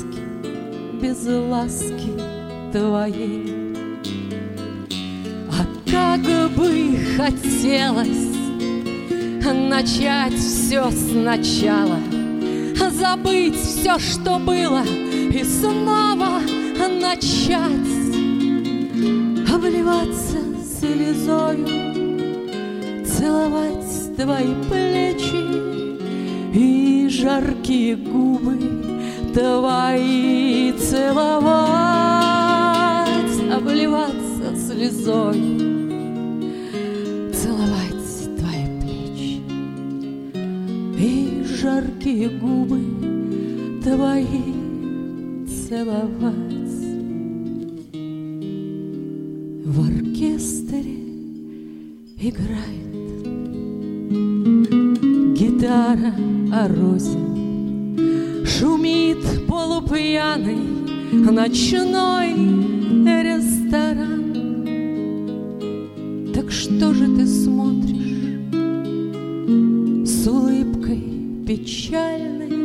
без ласки твоей. А как бы хотелось начать все сначала, забыть все, что было, и снова начать обливаться слезою, целовать твои плечи и жаркие губы твои целовать, обливаться слезой жаркие губы твои целовать. Ночной ресторан. Так что же ты смотришь с улыбкой печальной,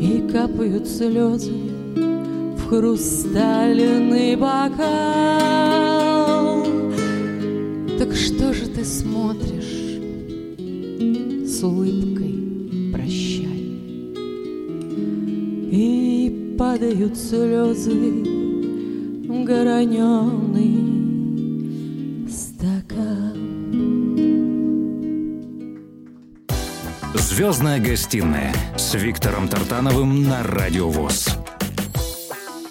И капают слезы
хрустальный бокал.
Так что же ты смотришь с улыбкой
падают слезы в стакан.
Звездная гостиная с Виктором Тартановым на Радио ВОЗ.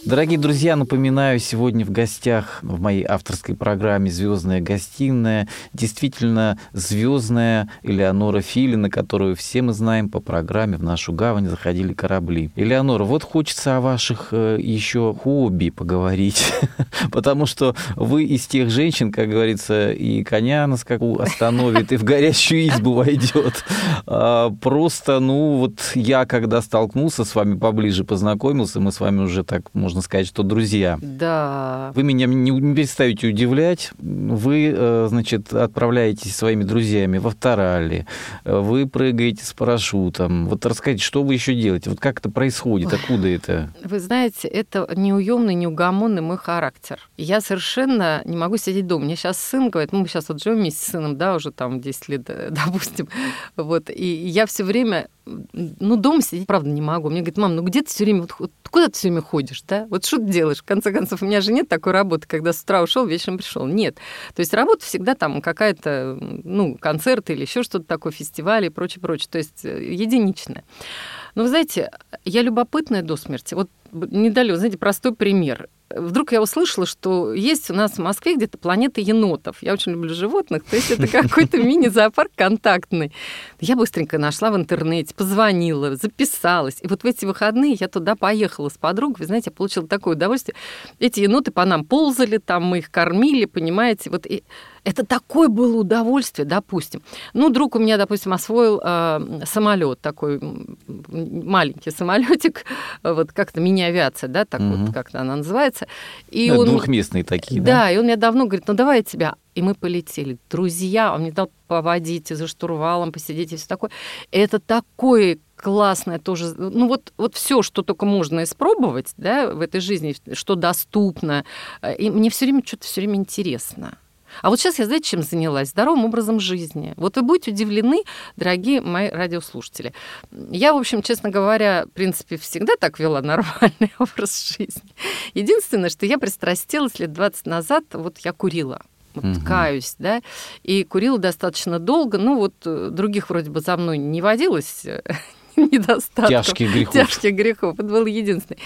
Дорогие друзья, напоминаю, сегодня в гостях в моей авторской программе «Звездная гостиная» действительно звездная Элеонора Филина, которую все мы знаем по программе «В нашу гавань заходили корабли». Элеонора, вот хочется о ваших э, еще хобби поговорить, [laughs] потому что вы из тех женщин, как говорится, и коня на скаку остановит, и в горящую избу войдет. А, просто, ну, вот я, когда столкнулся с вами поближе, познакомился, мы с вами уже так, можно можно сказать, что друзья.
Да.
Вы меня не, перестаете удивлять. Вы, э, значит, отправляетесь своими друзьями в авторалли, вы прыгаете с парашютом. Вот расскажите, что вы еще делаете? Вот как это происходит? Откуда это?
Вы знаете, это неуемный, неугомонный мой характер. Я совершенно не могу сидеть дома. Мне сейчас сын говорит, ну, мы сейчас вот живем вместе с сыном, да, уже там 10 лет, [laughs] допустим. Вот. И я все время ну, дома сидеть, правда, не могу. Мне говорит, мам, ну где ты все время, вот, куда ты все время ходишь, да? Вот что ты делаешь? В конце концов, у меня же нет такой работы, когда с утра ушел, вечером пришел. Нет. То есть работа всегда там какая-то, ну, концерт или еще что-то такое, фестиваль и прочее, прочее. То есть э, единичная. Но вы знаете, я любопытная до смерти. Вот не дали, знаете, простой пример вдруг я услышала, что есть у нас в Москве где-то планета енотов. Я очень люблю животных, то есть это [laughs] какой-то мини-зоопарк контактный. Я быстренько нашла в интернете, позвонила, записалась. И вот в эти выходные я туда поехала с подругой. Вы знаете, я получила такое удовольствие. Эти еноты по нам ползали, там мы их кормили, понимаете. Вот и это такое было удовольствие, допустим. Ну, друг у меня, допустим, освоил э, самолет такой маленький самолетик, [laughs] вот как-то мини-авиация, да, так угу. вот как-то она называется.
И ну, он, двухместные такие,
да? Да, и он мне давно говорит, ну давай я тебя. И мы полетели. Друзья, он мне дал поводить за штурвалом, посидеть и все такое. Это такое классное тоже, ну вот, вот все, что только можно испробовать, да, в этой жизни, что доступно. И мне все время что-то все время интересно. А вот сейчас я, знаете, чем занялась? Здоровым образом жизни. Вот вы будете удивлены, дорогие мои радиослушатели. Я, в общем, честно говоря, в принципе, всегда так вела нормальный [laughs] образ жизни. Единственное, что я пристрастилась лет 20 назад, вот я курила. Вот, угу. каюсь, да, и курила достаточно долго. Ну, вот э, других вроде бы за мной не водилось [laughs] недостатков.
Тяжких грехов.
Тяжких грехов. Это был единственный.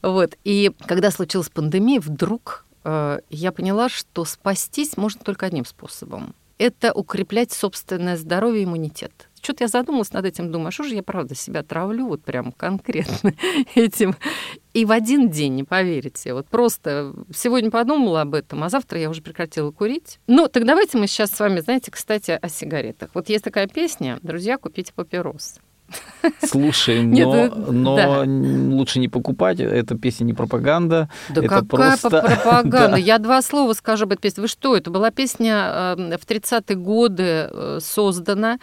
Вот. И когда случилась пандемия, вдруг Э, я поняла, что спастись можно только одним способом. Это укреплять собственное здоровье и иммунитет. Что-то я задумалась над этим, думаю, а что же я правда себя травлю вот прям конкретно [laughs] этим. И в один день, не поверите, вот просто сегодня подумала об этом, а завтра я уже прекратила курить. Ну, так давайте мы сейчас с вами, знаете, кстати, о сигаретах. Вот есть такая песня «Друзья, купите папирос».
Слушай, но, Нет, но да. лучше не покупать. Эта песня не пропаганда.
Да
это
какая
просто...
пропаганда? [laughs] да. Я два слова скажу об этой песне. Вы что, это была песня э, в 30-е годы э, создана,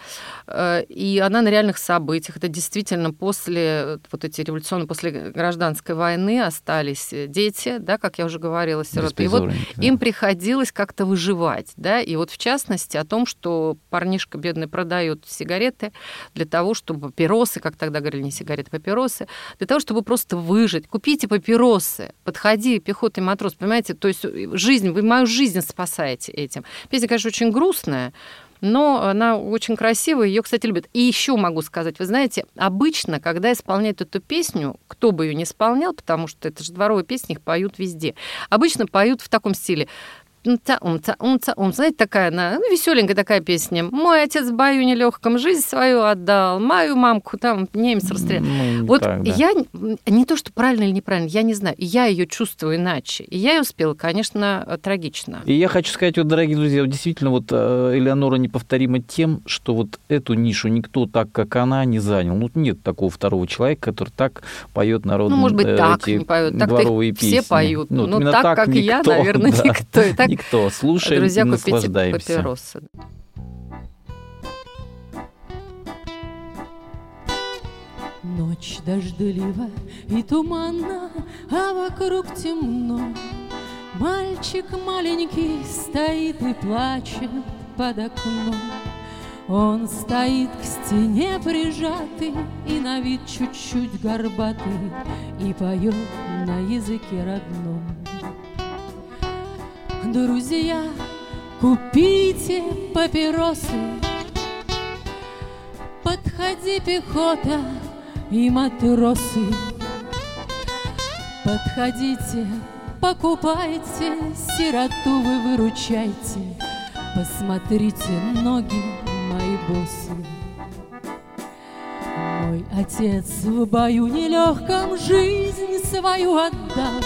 э, и она на реальных событиях. Это действительно после вот эти революционные, после гражданской войны остались дети, да, как я уже говорила, сироты. И вот да. им приходилось как-то выживать, да, и вот в частности о том, что парнишка бедный продает сигареты для того, чтобы папиросы, как тогда говорили, не сигареты, папиросы, для того, чтобы просто выжить. Купите папиросы, подходи, пехотный матрос, понимаете? То есть э, жизнь, вы мою жизнь спасаете этим. Песня, конечно, очень грустная, но она очень красивая, ее, кстати, любят. И еще могу сказать, вы знаете, обычно, когда исполняют эту песню, кто бы ее не исполнял, потому что это же дворовые песни, их поют везде, обычно поют в таком стиле умца, умца, умца, ум. Знаете, такая она, ну, веселенькая такая песня. Мой отец в бою нелегком жизнь свою отдал, мою мамку там немец расстрелял. Ну, вот так, да. я не то, что правильно или неправильно, я не знаю. Я ее чувствую иначе. И я ее успела, конечно, трагично.
И я хочу сказать, вот, дорогие друзья, действительно, вот э, Элеонора неповторима тем, что вот эту нишу никто так, как она, не занял. Ну, нет такого второго человека, который так поет народные
Ну, может быть, э, так не поют. Так
дворовые песни.
все поют. Ну, ну так, так, как никто, я, [laughs] наверное, да. никто. И так
никто. Слушаем
Друзья,
и наслаждаемся.
папиросы.
Ночь дождливая и туманна, а вокруг темно. Мальчик маленький стоит и плачет под окном. Он стоит к стене прижатый и на вид чуть-чуть горбатый и поет на языке родном. Друзья, купите папиросы, подходи пехота и матросы. Подходите, покупайте, сироту вы выручайте, посмотрите ноги мои боссы. Мой отец в бою нелегком жизнь свою отдал,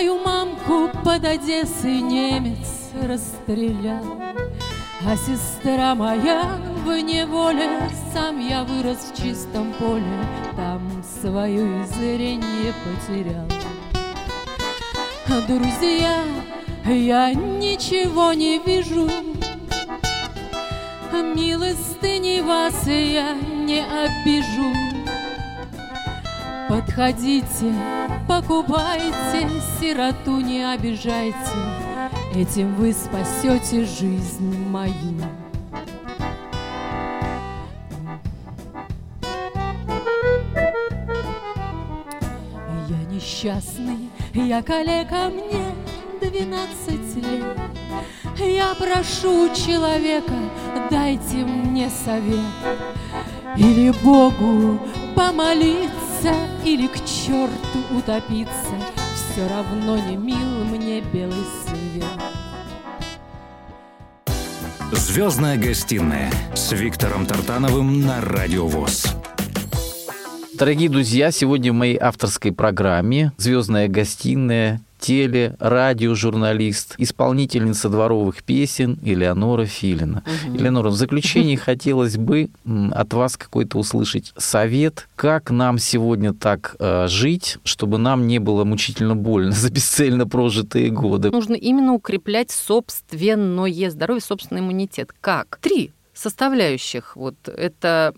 Мою мамку под Одессой немец расстрелял, А сестра моя в неволе, сам я вырос в чистом поле, Там свое зрение потерял. Друзья, я ничего не вижу, Милостыни вас я не обижу. Подходите, покупайте, сироту не обижайте, Этим вы спасете жизнь мою. Я несчастный, я калека, мне двенадцать лет. Я прошу человека, дайте мне совет. Или Богу помолиться, или к черту утопиться. Все равно не мил мне белый свет.
Звездная гостиная с Виктором Тартановым на Радио ВОЗ.
Дорогие друзья, сегодня в моей авторской программе «Звездная гостиная» теле, радиожурналист, исполнительница дворовых песен Элеонора Филина. Угу. Элеонора, в заключении [laughs] хотелось бы от вас какой-то услышать совет, как нам сегодня так э, жить, чтобы нам не было мучительно больно за бесцельно прожитые годы.
Нужно именно укреплять собственное здоровье, собственный иммунитет. Как? Три составляющих. Вот это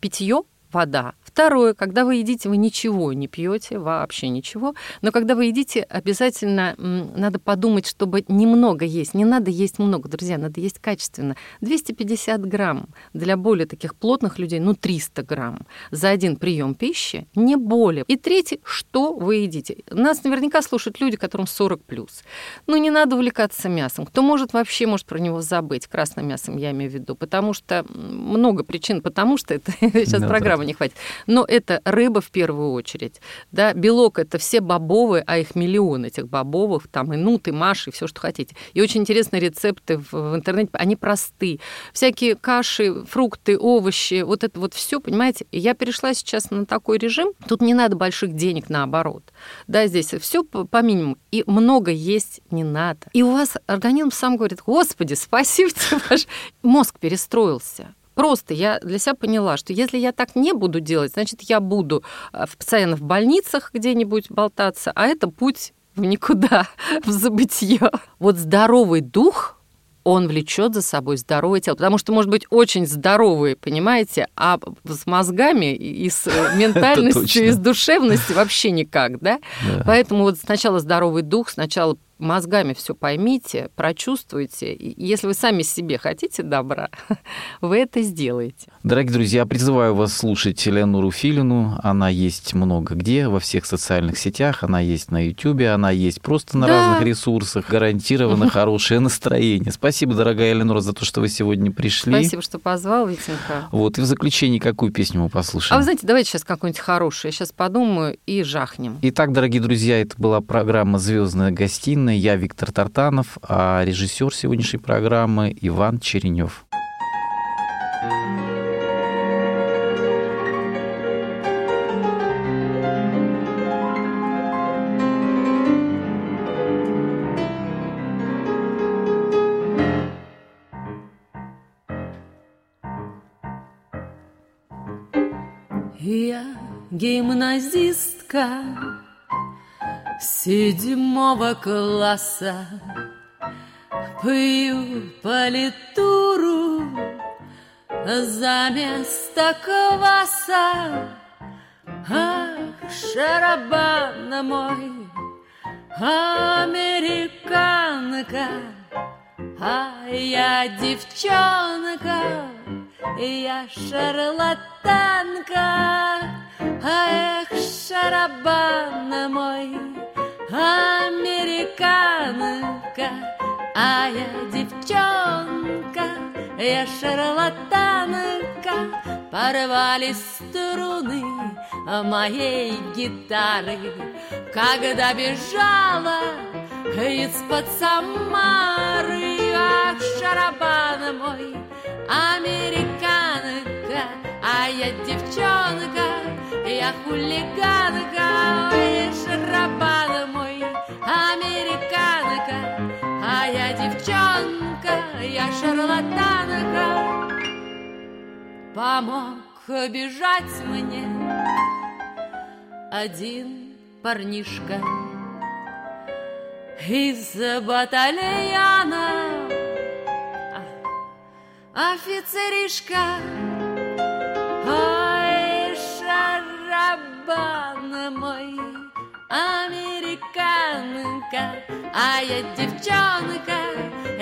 питье, вода, Второе, когда вы едите, вы ничего не пьете, вообще ничего. Но когда вы едите, обязательно надо подумать, чтобы немного есть. Не надо есть много, друзья, надо есть качественно. 250 грамм для более таких плотных людей, ну 300 грамм за один прием пищи, не более. И третье, что вы едите. Нас наверняка слушают люди, которым 40 плюс. Ну не надо увлекаться мясом. Кто может вообще может про него забыть, красным мясом я имею в виду, потому что много причин, потому что это [laughs] сейчас да, программы не хватит. Но это рыба в первую очередь. Да? Белок – это все бобовые, а их миллион этих бобовых, там и нут, и маш, и все, что хотите. И очень интересные рецепты в, в интернете, они просты. Всякие каши, фрукты, овощи, вот это вот все, понимаете? И я перешла сейчас на такой режим, тут не надо больших денег наоборот. Да, здесь все по, по минимуму. И много есть не надо. И у вас организм сам говорит, господи, спасибо тебе, ваш мозг перестроился. Просто я для себя поняла, что если я так не буду делать, значит, я буду э, постоянно в больницах где-нибудь болтаться, а это путь в никуда, [laughs] в забытье. Вот здоровый дух он влечет за собой здоровое тело. Потому что, может быть, очень здоровый, понимаете, а с мозгами и с э, [laughs] ментальностью, и с душевностью вообще никак, да? да? Поэтому вот сначала здоровый дух, сначала мозгами все поймите, прочувствуйте. И если вы сами себе хотите добра, [laughs] вы это сделаете.
Дорогие друзья, призываю вас слушать Элеонору Филину. Она есть много где, во всех социальных сетях. Она есть на Ютубе, она есть просто на да. разных ресурсах. Гарантированно [laughs] хорошее настроение. Спасибо, дорогая Элеонора, за то, что вы сегодня пришли.
Спасибо, что позвал, Витенька.
Вот, и в заключении какую песню мы послушаем?
А вы знаете, давайте сейчас какую-нибудь хорошую. Я сейчас подумаю и жахнем.
Итак, дорогие друзья, это была программа «Звездная гостиная». Я Виктор Тартанов, а режиссер сегодняшней программы Иван Черенев.
Я гимназистка седьмого класса Пью политуру за место кваса.
Ах, шарабан мой, американка, а я девчонка, я шарлатанка, эх, шарабан мой, американка, а я девчонка, я шарлатанка, порвали струны моей гитары, когда бежала из-под Самары. Ах, шарабан мой, американка, а я девчонка, я хулиганка, ой, шарабан мой, я шарлатанка. Помог бежать мне один парнишка из батальона. Офицеришка, ой, шарабан мой, американка, а я девчонка,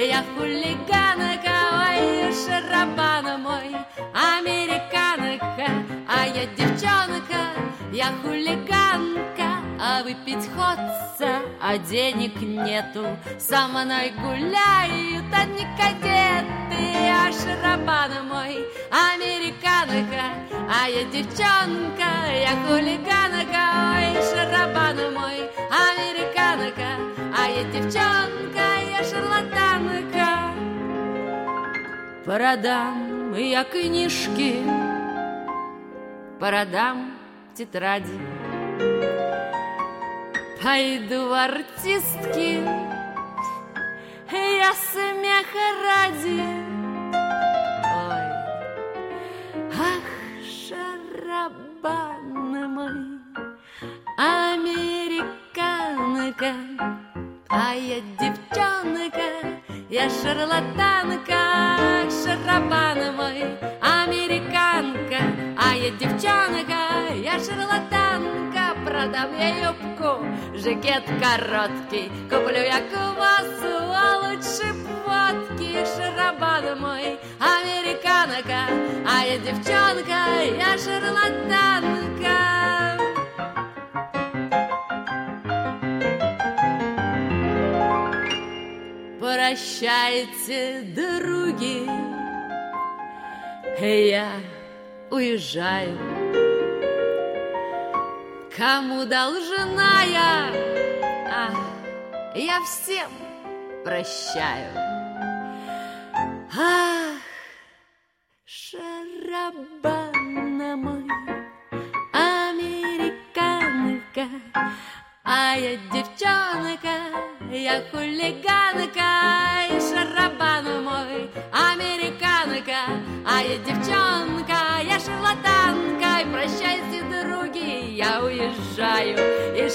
я хулиганка, ой, шарабан мой, американка, а я девчонка, я хулиганка, а выпить хочется, а денег нету. Со мной гуляют одни кадеты, а шарабан мой, американка, а я девчонка, я хулиганка, ой, шарабан мой, американка, а я девчонка, Продам я книжки, продам тетради. Пойду в артистки, я смеха ради. Ой, ах, шарабан мой, американка, а я девчонка, я шарлатанка, шарабан мой, американка, а я девчонка, я шарлатанка, продам я юбку, жакет короткий, куплю я квасу, а лучше водки, шарабан мой, американка, а я девчонка, я шарлатанка. Прощайте, други, я уезжаю. Кому должна я, а, я всем прощаю. Ах, шарабан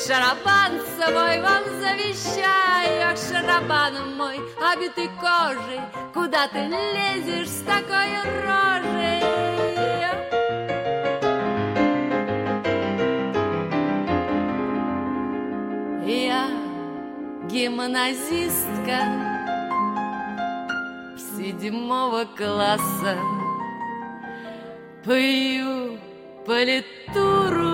шарабан с вам завещаю, ах, шарабан мой, обитый кожей, куда ты лезешь с такой рожей? Я гимназистка седьмого класса Пою политуру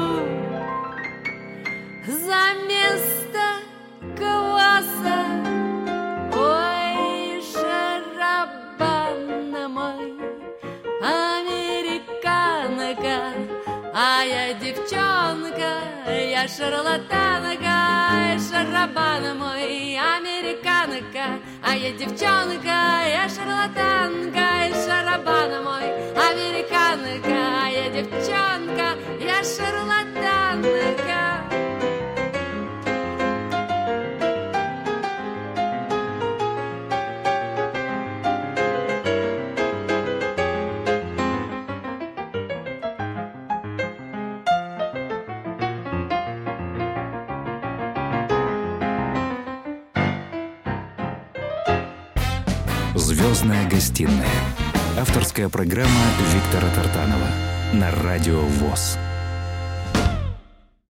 А я девчонка, я шарлатанка Шарабан мой, американка. А я девчонка, я шарлатанка Шарабан мой, американка. А я девчонка, я шарлатанка
Звездная гостиная. Авторская программа Виктора Тартанова на радио ВОЗ.